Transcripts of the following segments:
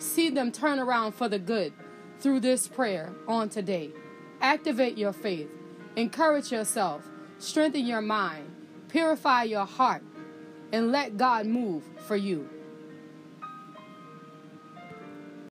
see them turn around for the good through this prayer on today. Activate your faith, encourage yourself, strengthen your mind, purify your heart, and let God move for you.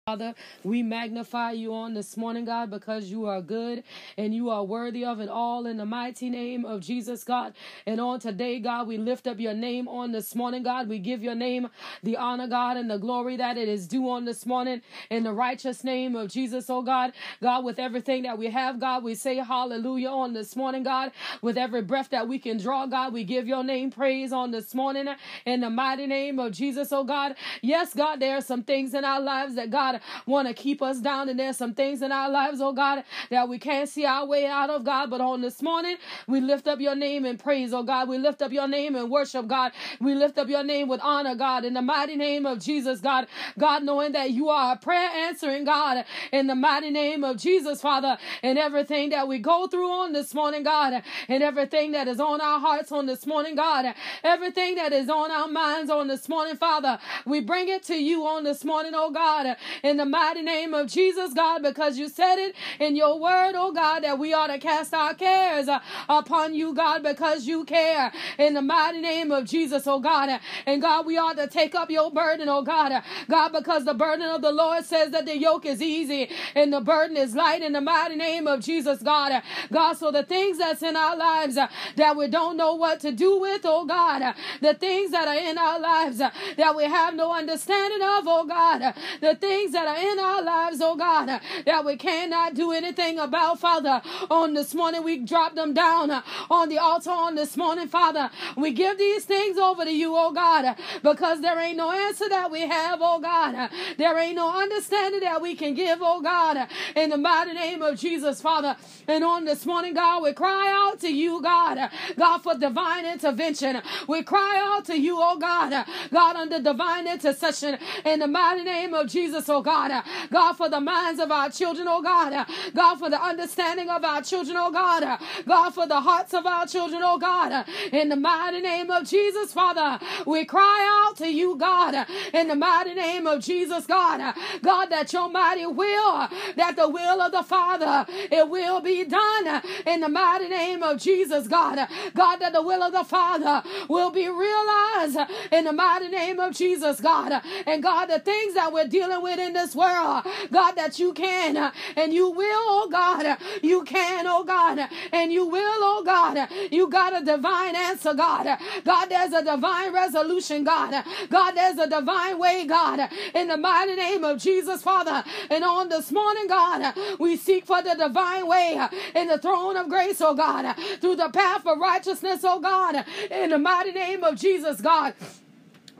Father, we magnify you on this morning, God, because you are good and you are worthy of it all in the mighty name of Jesus, God. And on today, God, we lift up your name on this morning, God. We give your name the honor, God, and the glory that it is due on this morning in the righteous name of Jesus, oh God. God, with everything that we have, God, we say hallelujah on this morning, God. With every breath that we can draw, God, we give your name praise on this morning in the mighty name of Jesus, oh God. Yes, God, there are some things in our lives that God want to keep us down. And there's some things in our lives, oh God, that we can't see our way out of, God. But on this morning, we lift up your name and praise, oh God. We lift up your name and worship, God. We lift up your name with honor, God, in the mighty name of Jesus, God. God, knowing that you are a prayer answering God, in the mighty name of Jesus, Father, and everything that we go through on this morning, God, and everything that is on our hearts on this morning, God, everything that is on our minds on this morning, Father, we bring it to you on this morning, oh God, in the mighty name of Jesus, God, because you said it in your word, oh God, that we ought to cast our cares uh, upon you, God, because you care. In the mighty name of Jesus, oh God. And God, we ought to take up your burden, oh God. God, because the burden of the Lord says that the yoke is easy and the burden is light in the mighty name of Jesus, God. God, so the things that's in our lives that we don't know what to do with, oh God, the things that are in our lives that we have no understanding of, oh God, the things that are in our lives, oh God, that we cannot do anything about, Father. On this morning, we drop them down on the altar on this morning, Father. We give these things over to you, oh God, because there ain't no answer that we have, oh God. There ain't no understanding that we can give, oh God, in the mighty name of Jesus, Father. And on this morning, God, we cry out to you, God, God, for divine intervention. We cry out to you, oh God, God, under divine intercession in the mighty name of Jesus, oh Oh God. God. God, for the minds of our children, oh God. Uh, God, for the understanding of our children, oh God. Uh, God, for the hearts of our children, oh God. In the mighty name of Jesus, Father, we cry out to you, God. In the mighty name of Jesus, God. God, that your mighty will, that the will of the Father, it will be done in the mighty name of Jesus, God. God, that the will of the Father will be realized in the mighty name of Jesus, God. And God, the things that we're dealing with in this this world, God, that you can and you will, oh God. You can, oh God, and you will, oh God. You got a divine answer, God. God, there's a divine resolution, God. God, there's a divine way, God. In the mighty name of Jesus, Father. And on this morning, God, we seek for the divine way in the throne of grace, oh God, through the path of righteousness, oh God. In the mighty name of Jesus, God.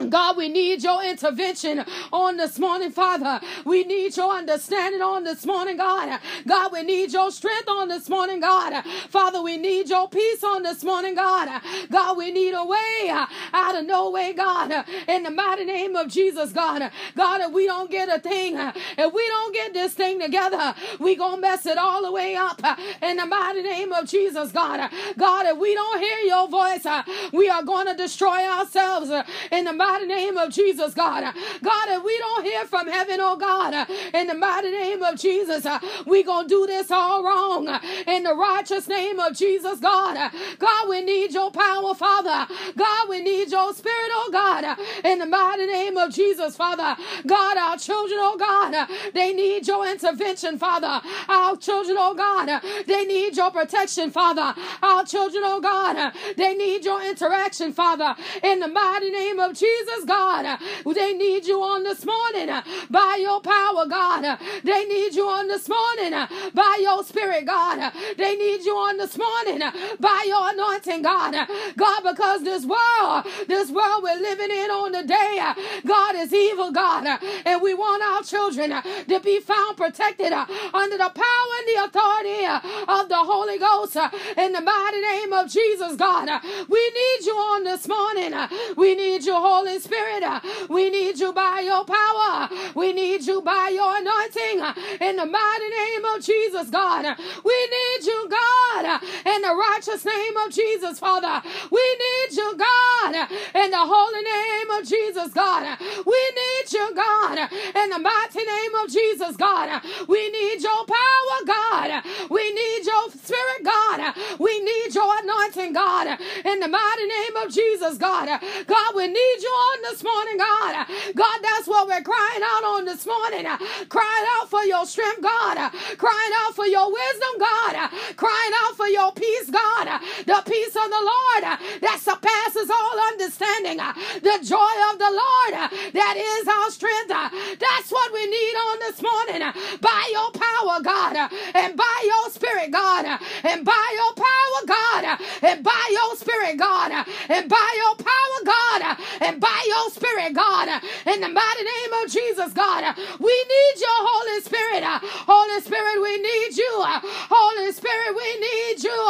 God, we need your intervention on this morning, Father. We need your understanding on this morning, God. God, we need your strength on this morning, God. Father, we need your peace on this morning, God. God, we need a way out of no way, God. In the mighty name of Jesus, God. God, if we don't get a thing, if we don't get this thing together, we gonna mess it all the way up. Uh, in the mighty name of Jesus, God. God, if we don't hear your voice, uh, we are to destroy ourselves. Uh, in the mighty name of Jesus, God. God, if we don't hear from heaven, oh God, in the mighty name of Jesus, we to do this all wrong. In the righteous name of Jesus, God. God, we need your power, Father. God, we need your spirit, oh God. In the mighty name of Jesus, Father. God, our children, oh God, they need your intervention, Father. Our children, oh God, they need your protection, Father. Our children, oh God, they need your interaction, Father. In the mighty name of Jesus. God. They need you on this morning by your power, God. They need you on this morning by your spirit, God. They need you on this morning by your anointing, God. God, because this world, This world we're living in on the day, God is evil, God. And we want our children to be found protected uh, under the power and the authority uh, of the Holy Ghost. Uh, in the mighty name of Jesus, God. We need you on this morning. We need you, Holy Spirit. We need you by your power. We need you by your anointing. In the mighty name of Jesus, God. We need you, God. In the righteous name of Jesus, Father. We need you, God. In the holy name of Jesus, God. We need you, God. In the mighty name of Jesus, God. We need your power, God. We need your spirit, God. We need your anointing, God. In the mighty name of Jesus, God. God, we need you on this morning, God. God, that's what we're crying out on this morning. Crying out for your strength, God. Crying out for your wisdom, God. Crying out for your peace, God. The peace of the Lord that surpasses all understanding. The joy of the Lord that is our strength. That's what we need on this morning. By your power, God. And by your spirit, God. And by your power. And by your spirit, God. And by your power, God. And by your spirit, God. In the mighty name of Jesus, God. We need your Holy Spirit. Holy Spirit, we need you. Holy Spirit, we need you.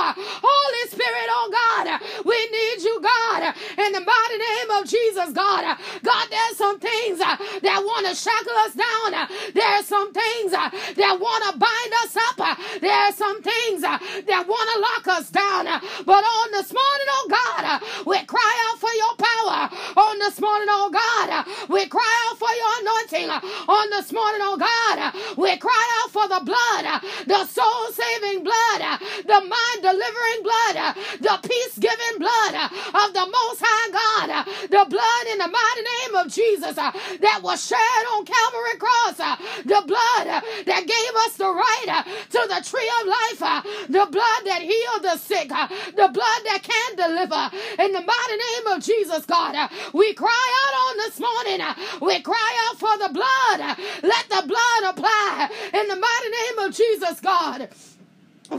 Holy Spirit, oh God, we need you, God. In the mighty name of Jesus, God. God, there's some things that want to shackle us down. There are some things that want to bind us up. There are some things that want to lock us down. But on this morning, oh God, we cry out for your power. On this morning, oh God, we cry out for your anointing. On this morning, oh God, we cry out for the blood, the soul saving blood, the mind delivering blood, the peace giving blood of the Most High God, the blood in the mighty name of Jesus that was shed on Calvary Cross, the blood that gave us the right to the tree of life, the blood that healed the sick, the blood that can deliver. In the mighty name of Jesus, God, we cry out on this morning. We cry out for the blood. Let the blood apply in the mighty name of Jesus, God.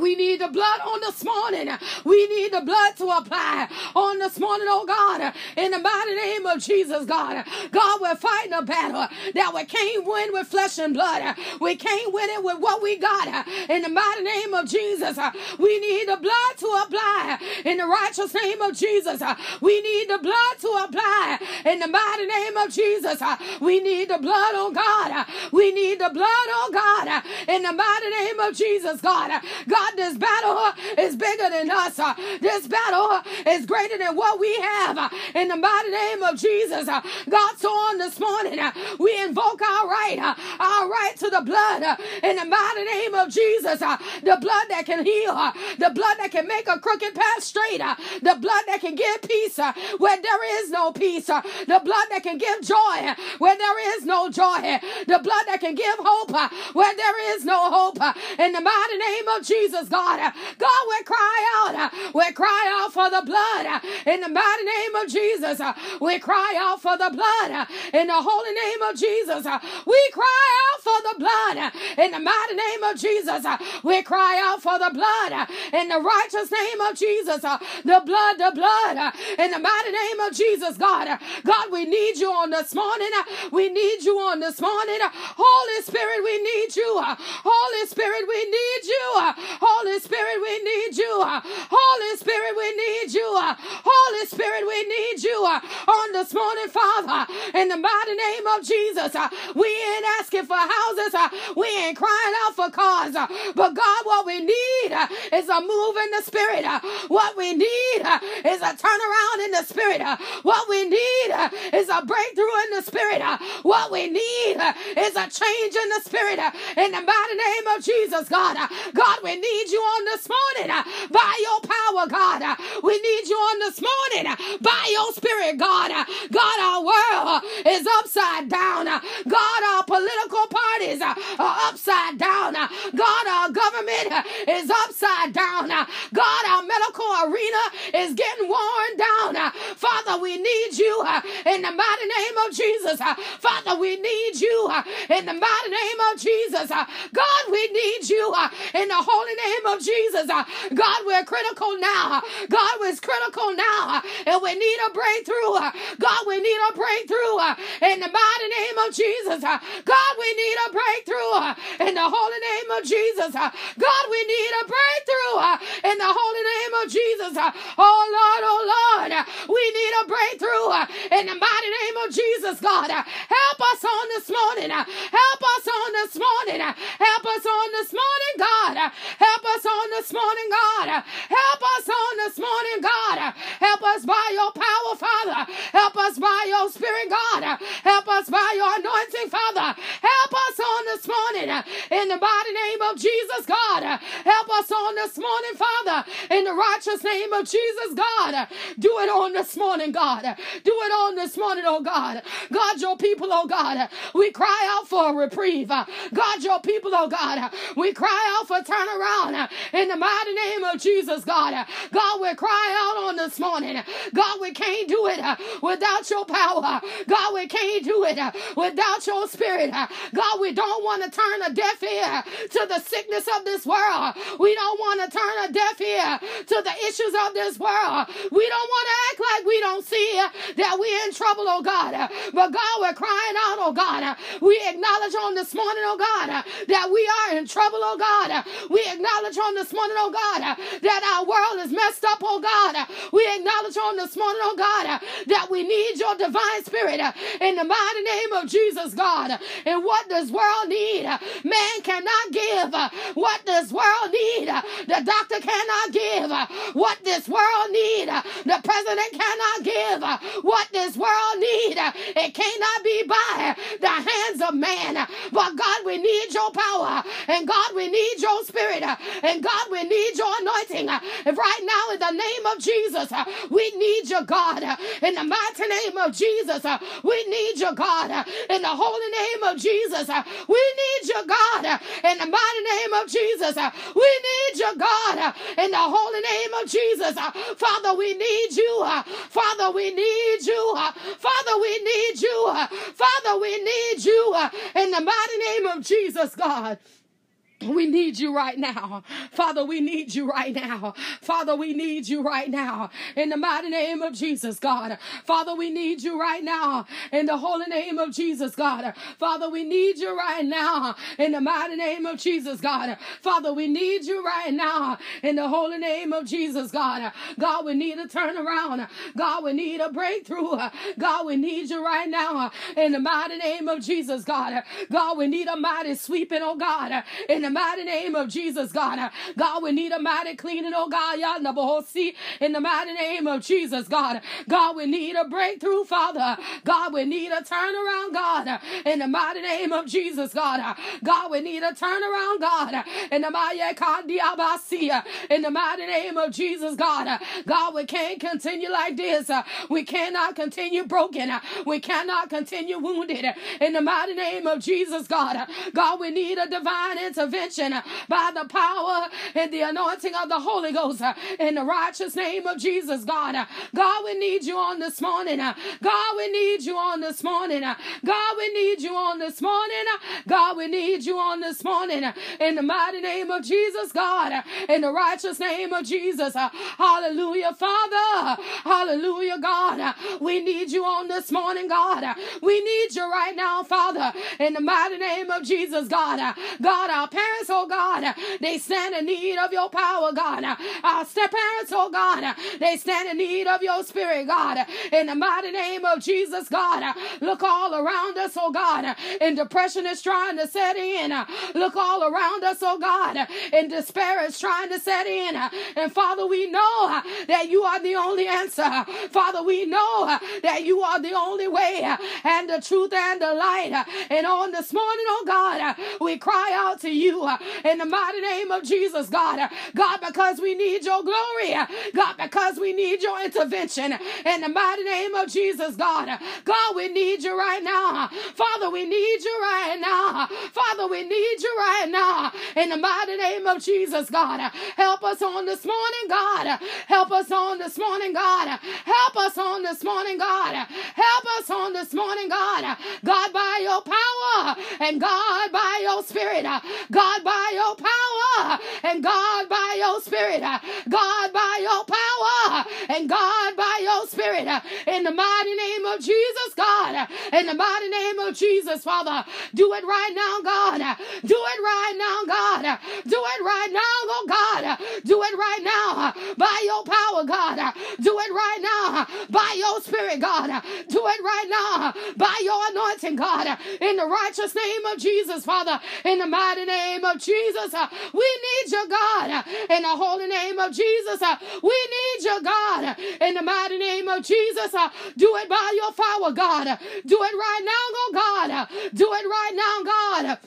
We need the blood on this morning. We need the blood to apply on this morning, oh God, in the mighty name of Jesus, God. God, we're fighting a battle that we can't win with flesh and blood. We can't win it with what we got. In the mighty name of Jesus, we need the blood to apply. In the righteous name of Jesus, we need the blood to apply. In the mighty name of Jesus, we need the blood, oh God. We need the blood, oh God. In the mighty name of Jesus, God. God, God, this battle uh, is bigger than us. Uh, this battle uh, is greater than what we have. Uh, in the mighty name of Jesus, uh, God, so on this morning, uh, we invoke our right, our right to the blood. In the mighty name of Jesus, the blood that can heal, the blood that can make a crooked path straight, the blood that can give peace where there is no peace, the blood that can give joy where there is no joy, the blood that can give hope where there is no hope. In the mighty name of Jesus. Jesus, God. God, we cry out. We cry out for the blood in the mighty name of Jesus. We cry out for the blood in the holy name of Jesus. We cry out for the blood in the mighty name of Jesus. We cry out for the blood in the righteous name of Jesus. The blood, the blood in the mighty name of Jesus, God. God, we need you on this morning. We need you on this morning. Holy Spirit, we need you. Holy Spirit, we need you. Holy Spirit, we need you. Holy Spirit, we need you. Holy Spirit, we need you uh, on this morning, Father. In the mighty name of Jesus, uh, we ain't asking for houses. Uh, we ain't crying out for cars. But God, what we need is a move in the spirit. What we need is a turnaround in the spirit. What we need is a breakthrough in the spirit. What we need is a change in the spirit. In the mighty name of Jesus, God. God, we need you on this morning uh, by your power, God. Uh, we need you on this morning by your spirit, God. God, our world is upside down. God, our political parties are upside down. God, our government is upside down. God, our medical arena is getting worn down. Father, we need you in the mighty name of Jesus. Father, we need you in the mighty name of Jesus. God, we need you in the holy name of Jesus. God, we're critical now. God, we're critical now. And we need a breakthrough. God, we need a breakthrough in the mighty name of Jesus. God, we need a breakthrough in the holy name of Jesus. God, we need a breakthrough in the holy name of Jesus. Oh Lord, oh Lord, we need a breakthrough in the mighty name of Jesus, God. Us on this morning. Help us on this morning. Help us on this morning, God. Help us on this morning, God. Help us on this morning, God. Help us by your power, Father. Help us by your spirit, God. Help us by your anointing, Father. Help us on this morning in the mighty name of Jesus, God. Help us on this morning, Father, in the righteous name of Jesus, God. Do it on this morning, God. Do it on this morning, oh God. God, your people, oh God. We cry out for a reprieve. God, your people, oh God. We cry out for turnaround in the mighty name of Jesus, God. God, we cry out on this morning. God, we can't do it without your power. God, we can't do it without your spirit. God, we don't want to turn a deaf ear to the sickness of this world. We don't want to turn a deaf ear to the issues of this world. We don't want to act like we don't see that we're in trouble, oh God. But God, we're crying out, oh God. We acknowledge on this morning, oh God, that we are in trouble, oh God. We acknowledge on this morning, oh God, that our world is messed up, oh God. We acknowledge on this morning, oh God, that we need your divine spirit in the mighty name of Jesus, God. And what does world need? Man cannot give what this world need. The doctor cannot give what this world need. The president cannot give what this world need. It cannot be by the hands of man. But God, we need your power. And God, we need your spirit. And God, we need your anointing. And right now, in the name of Jesus, we need you, God. In the mighty name of Jesus, we need you, God. In the holy name of Jesus, we need you, God. In the mighty name of Jesus, we need you, God. In the holy name of Jesus, Father, we need you. Father, we need you. Father, we need you. Father, we need you. Uh, in the mighty name of Jesus, God. We need you right now. Father, we need you right now. Father, we need you right now. In the mighty name of Jesus, God. Father, we need you right now. In the holy name of Jesus, God. Father, we need you right now. In the mighty name of Jesus, God. Father, we need you right now. In the holy name of Jesus, God. God, we need a turnaround. God, we need a breakthrough. God, we need you right now. In the mighty name of Jesus, God. God, we need a mighty sweeping, oh God. In the mighty name of Jesus, God. God, we need a mighty cleaning, oh God, Yanabohosi, in the mighty name of Jesus, God. God, we need a breakthrough, Father. God, we need a turnaround, God, in the mighty name of Jesus, God. God, we need a turnaround, God, in the mighty in the mighty name of Jesus, God. God, we can't continue like this. We cannot continue broken. We cannot continue wounded. In the mighty name of Jesus, God. God, we need a divine intervention by the power and the anointing of the Holy Ghost in the righteous name of Jesus, God. God, we need you on this morning. God, we need you on this morning. God, we need you on this morning. God, we need you on this morning in the mighty name of Jesus, God. In the righteous name of Jesus. Hallelujah, Father. Hallelujah, God. We need you on this morning, God. We need you right now, Father. In the mighty name of Jesus, God. God, our parents parents, oh God, they stand in need of your power, God. Our step parents, oh God, they stand in need of your spirit, God. In the mighty name of Jesus, God, look all around us, oh God, and depression is trying to set in. Look all around us, oh God, and despair is trying to set in. And Father, we know that you are the only answer. Father, we know that you are the only way and the truth and the light. And on this morning, oh God, we cry out to you in the mighty name of Jesus, God. God, because we need your glory. God, because we need your intervention in the mighty name of Jesus, God. God, we need you right now. Father, we need you right now. Father, we need you right now in the mighty name of Jesus, God. Help us on this morning, God. Help us on this morning, God. Help us on this morning, God. Help us on this morning, God. God, by your power and God, by your spirit. God, God, by your power, and God, by your spirit, God, by your power, and God, by your spirit, in the mighty name of Jesus, God, in the mighty name of Jesus, Father, do it right now, God, do it right now, God, do it right now, oh God, do it right now, by your power, God, do it right now, by your spirit, God, do it right now, by your anointing, God, in the righteous name of Jesus, Father, in the mighty name of Jesus, uh, we need you, God, uh, in the holy name of Jesus, uh, we need you, God, in the mighty name of Jesus, do it by your power, God, do it right now, oh God, do it right now, God.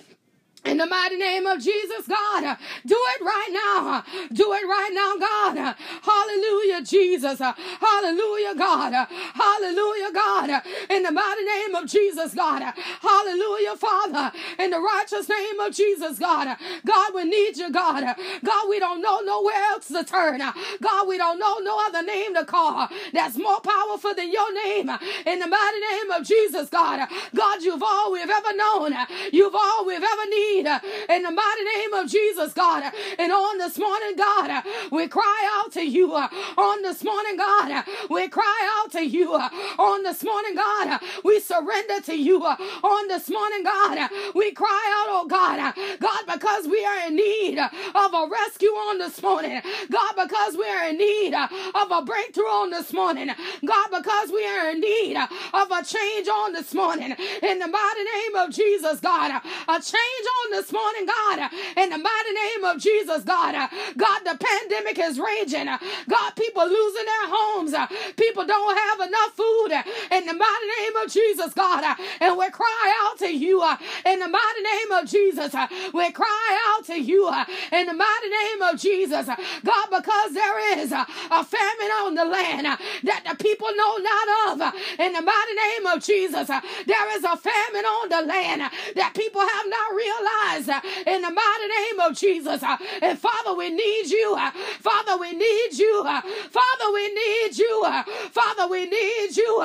In the mighty name of Jesus, God, do it right now. Do it right now, God. Hallelujah, Jesus. Hallelujah, God. Hallelujah, God. In the mighty name of Jesus, God. Hallelujah, Father. In the righteous name of Jesus, God. God, we need you, God. God, we don't know nowhere else to turn. God, we don't know no other name to call that's more powerful than your name. In the mighty name of Jesus, God. God, you've all we've ever known. You've all we've ever need in the mighty name of Jesus, God. And on this morning, God, we cry out to you on this morning, God. We cry out to you on this morning, God. We surrender to you uh, on this morning, God. We cry out, oh God, God, because we are in need of a rescue on this morning. God, because we are in need of a breakthrough on this morning. God, because we are in need of a change on this morning. In the mighty name of Jesus, God, a change on this morning, God, in the mighty name of Jesus, God. God, the pandemic is raging. God, people losing their homes. People don't have enough food in the mighty name of Jesus, God. And we cry out to you in the mighty name of Jesus. We cry out to you in the mighty name of Jesus, God, because there is a famine on the land that the people know not of. In the mighty name of Jesus, there is a famine on the land that people have not realized uh, in the mighty name of Jesus. Uh, and Father, we need you. Uh, Father, we need you. Uh, Father, we need you. Uh, Father, we need you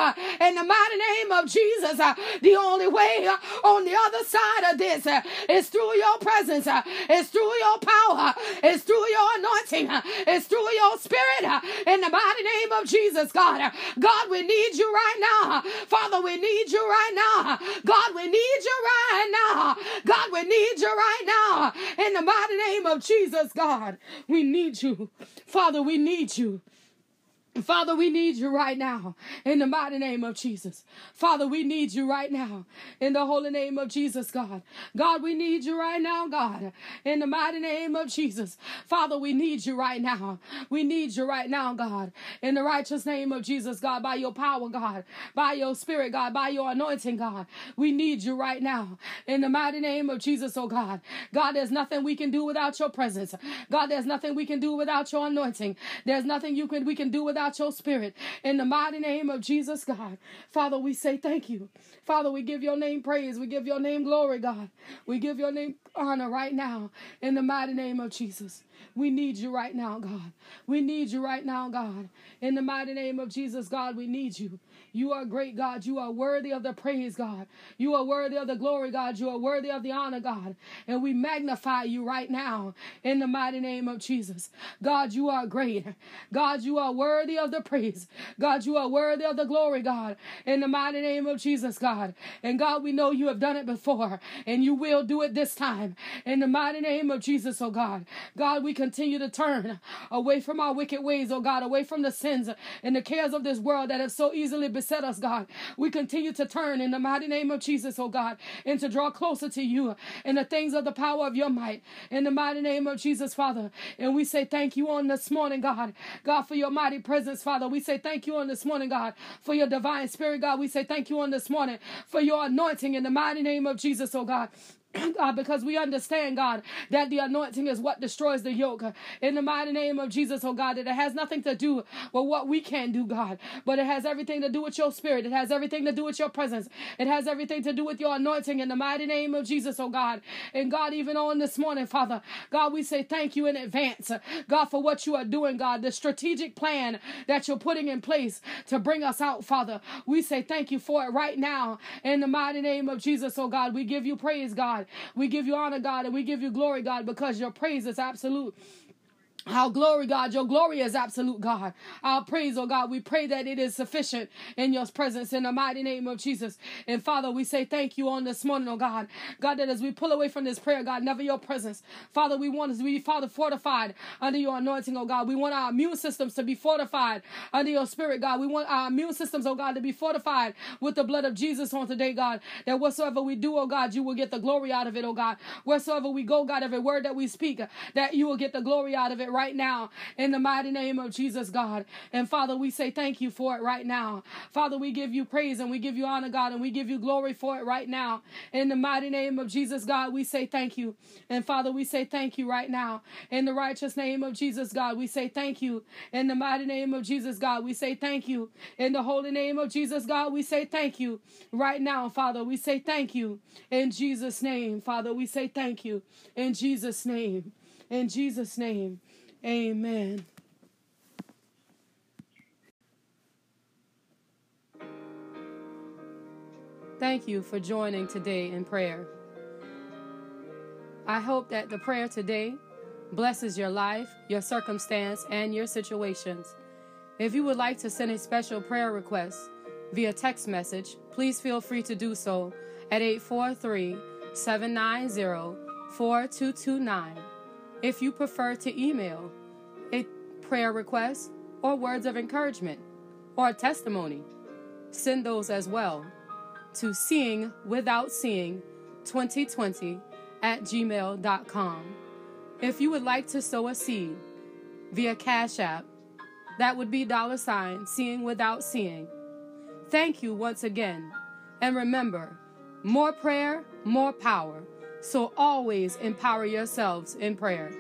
in the mighty name of Jesus. Uh, the only way uh, on the other side of this uh, is through your presence, it's through your power, it's through your anointing, it's through your spirit in the mighty name of Jesus, God. God, we need you right now. Father, we need you right now. God, we need you right now. God, we need you right now. In the mighty name of Jesus, God, we need you. Father, we need you. Father, we need you right now in the mighty name of Jesus. Father, we need you right now in the holy name of Jesus, God. God, we need you right now, God, in the mighty name of Jesus. Father, we need you right now. We need you right now, God, in the righteous name of Jesus, God, by your power, God, by your spirit, God, by your anointing, God. We need you right now in the mighty name of Jesus, oh God. God, there's nothing we can do without your presence. God, there's nothing we can do without your anointing. There's nothing you can we can do without your spirit. In the mighty name of Jesus, God. Father, we say thank you. Father, we give your name praise. We give your name glory, God. We give your name honor right now in the mighty name of Jesus. We need you right now, God. We need you right now, God. In the mighty name of Jesus, God, we need you. You are great, God. You are worthy of the praise, God. You are worthy of the glory, God. You are worthy of the honor, God. And we magnify you right now in the mighty name of Jesus. God, you are great. God, you are worthy of the praise. God, you are worthy of the glory, God. In the mighty name of Jesus, God. And God, we know you have done it before and you will do it this time. In the mighty name of Jesus, oh God. God, we continue to turn away from our wicked ways, oh God, away from the sins and the cares of this world that have so easily beset us, God. We continue to turn in the mighty name of Jesus, oh God, and to draw closer to you in the things of the power of your might. In the mighty name of Jesus, Father. And we say thank you on this morning, God. God, for your mighty presence, Father. We say thank you on this morning, God, for your divine spirit, God. We say thank you on this morning for your anointing in the mighty name of Jesus, oh God. God, uh, because we understand, God, that the anointing is what destroys the yoke. In the mighty name of Jesus, oh God, that it has nothing to do with what we can do, God, but it has everything to do with your spirit. It has everything to do with your presence. It has everything to do with your anointing in the mighty name of Jesus, oh God. And God, even on this morning, Father, God, we say thank you in advance, God, for what you are doing, God, the strategic plan that you're putting in place to bring us out, Father. We say thank you for it right now in the mighty name of Jesus, oh God. We give you praise, God. God. We give you honor, God, and we give you glory, God, because your praise is absolute. Our glory, God, your glory is absolute, God. Our praise, oh God, we pray that it is sufficient in your presence in the mighty name of Jesus. And Father, we say thank you on this morning, oh God. God, that as we pull away from this prayer, God, never your presence. Father, we want to be, Father, fortified under your anointing, oh God. We want our immune systems to be fortified under your spirit, God. We want our immune systems, oh God, to be fortified with the blood of Jesus on today, God. That whatsoever we do, oh God, you will get the glory out of it, oh God. Wheresoever we go, God, every word that we speak, that you will get the glory out of it right now in the mighty name of Jesus, God. And Father, we say thank you for it right now. Father, we give you praise and we give you honor, God, and we give you glory for it right now. In the mighty name of Jesus, God, we say thank you. And Father, we say thank you right now. In the righteous name of Jesus, God, we say thank you. In the mighty name of Jesus, God, we say thank you. In the holy name of Jesus, God, we say thank you. Right now, Father, we say thank you. In Jesus' name, Father, we say thank you. In Jesus' name. In Jesus' name. Amen. Thank you for joining today in prayer. I hope that the prayer today blesses your life, your circumstance, and your situations. If you would like to send a special prayer request via text message, please feel free to do so at 843 790 4229. If you prefer to email a prayer request or words of encouragement or a testimony, send those as well to seeing without seeing 2020 at gmail.com. If you would like to sow a seed via Cash App, that would be dollar sign seeing without seeing. Thank you once again. And remember, more prayer, more power. So always empower yourselves in prayer.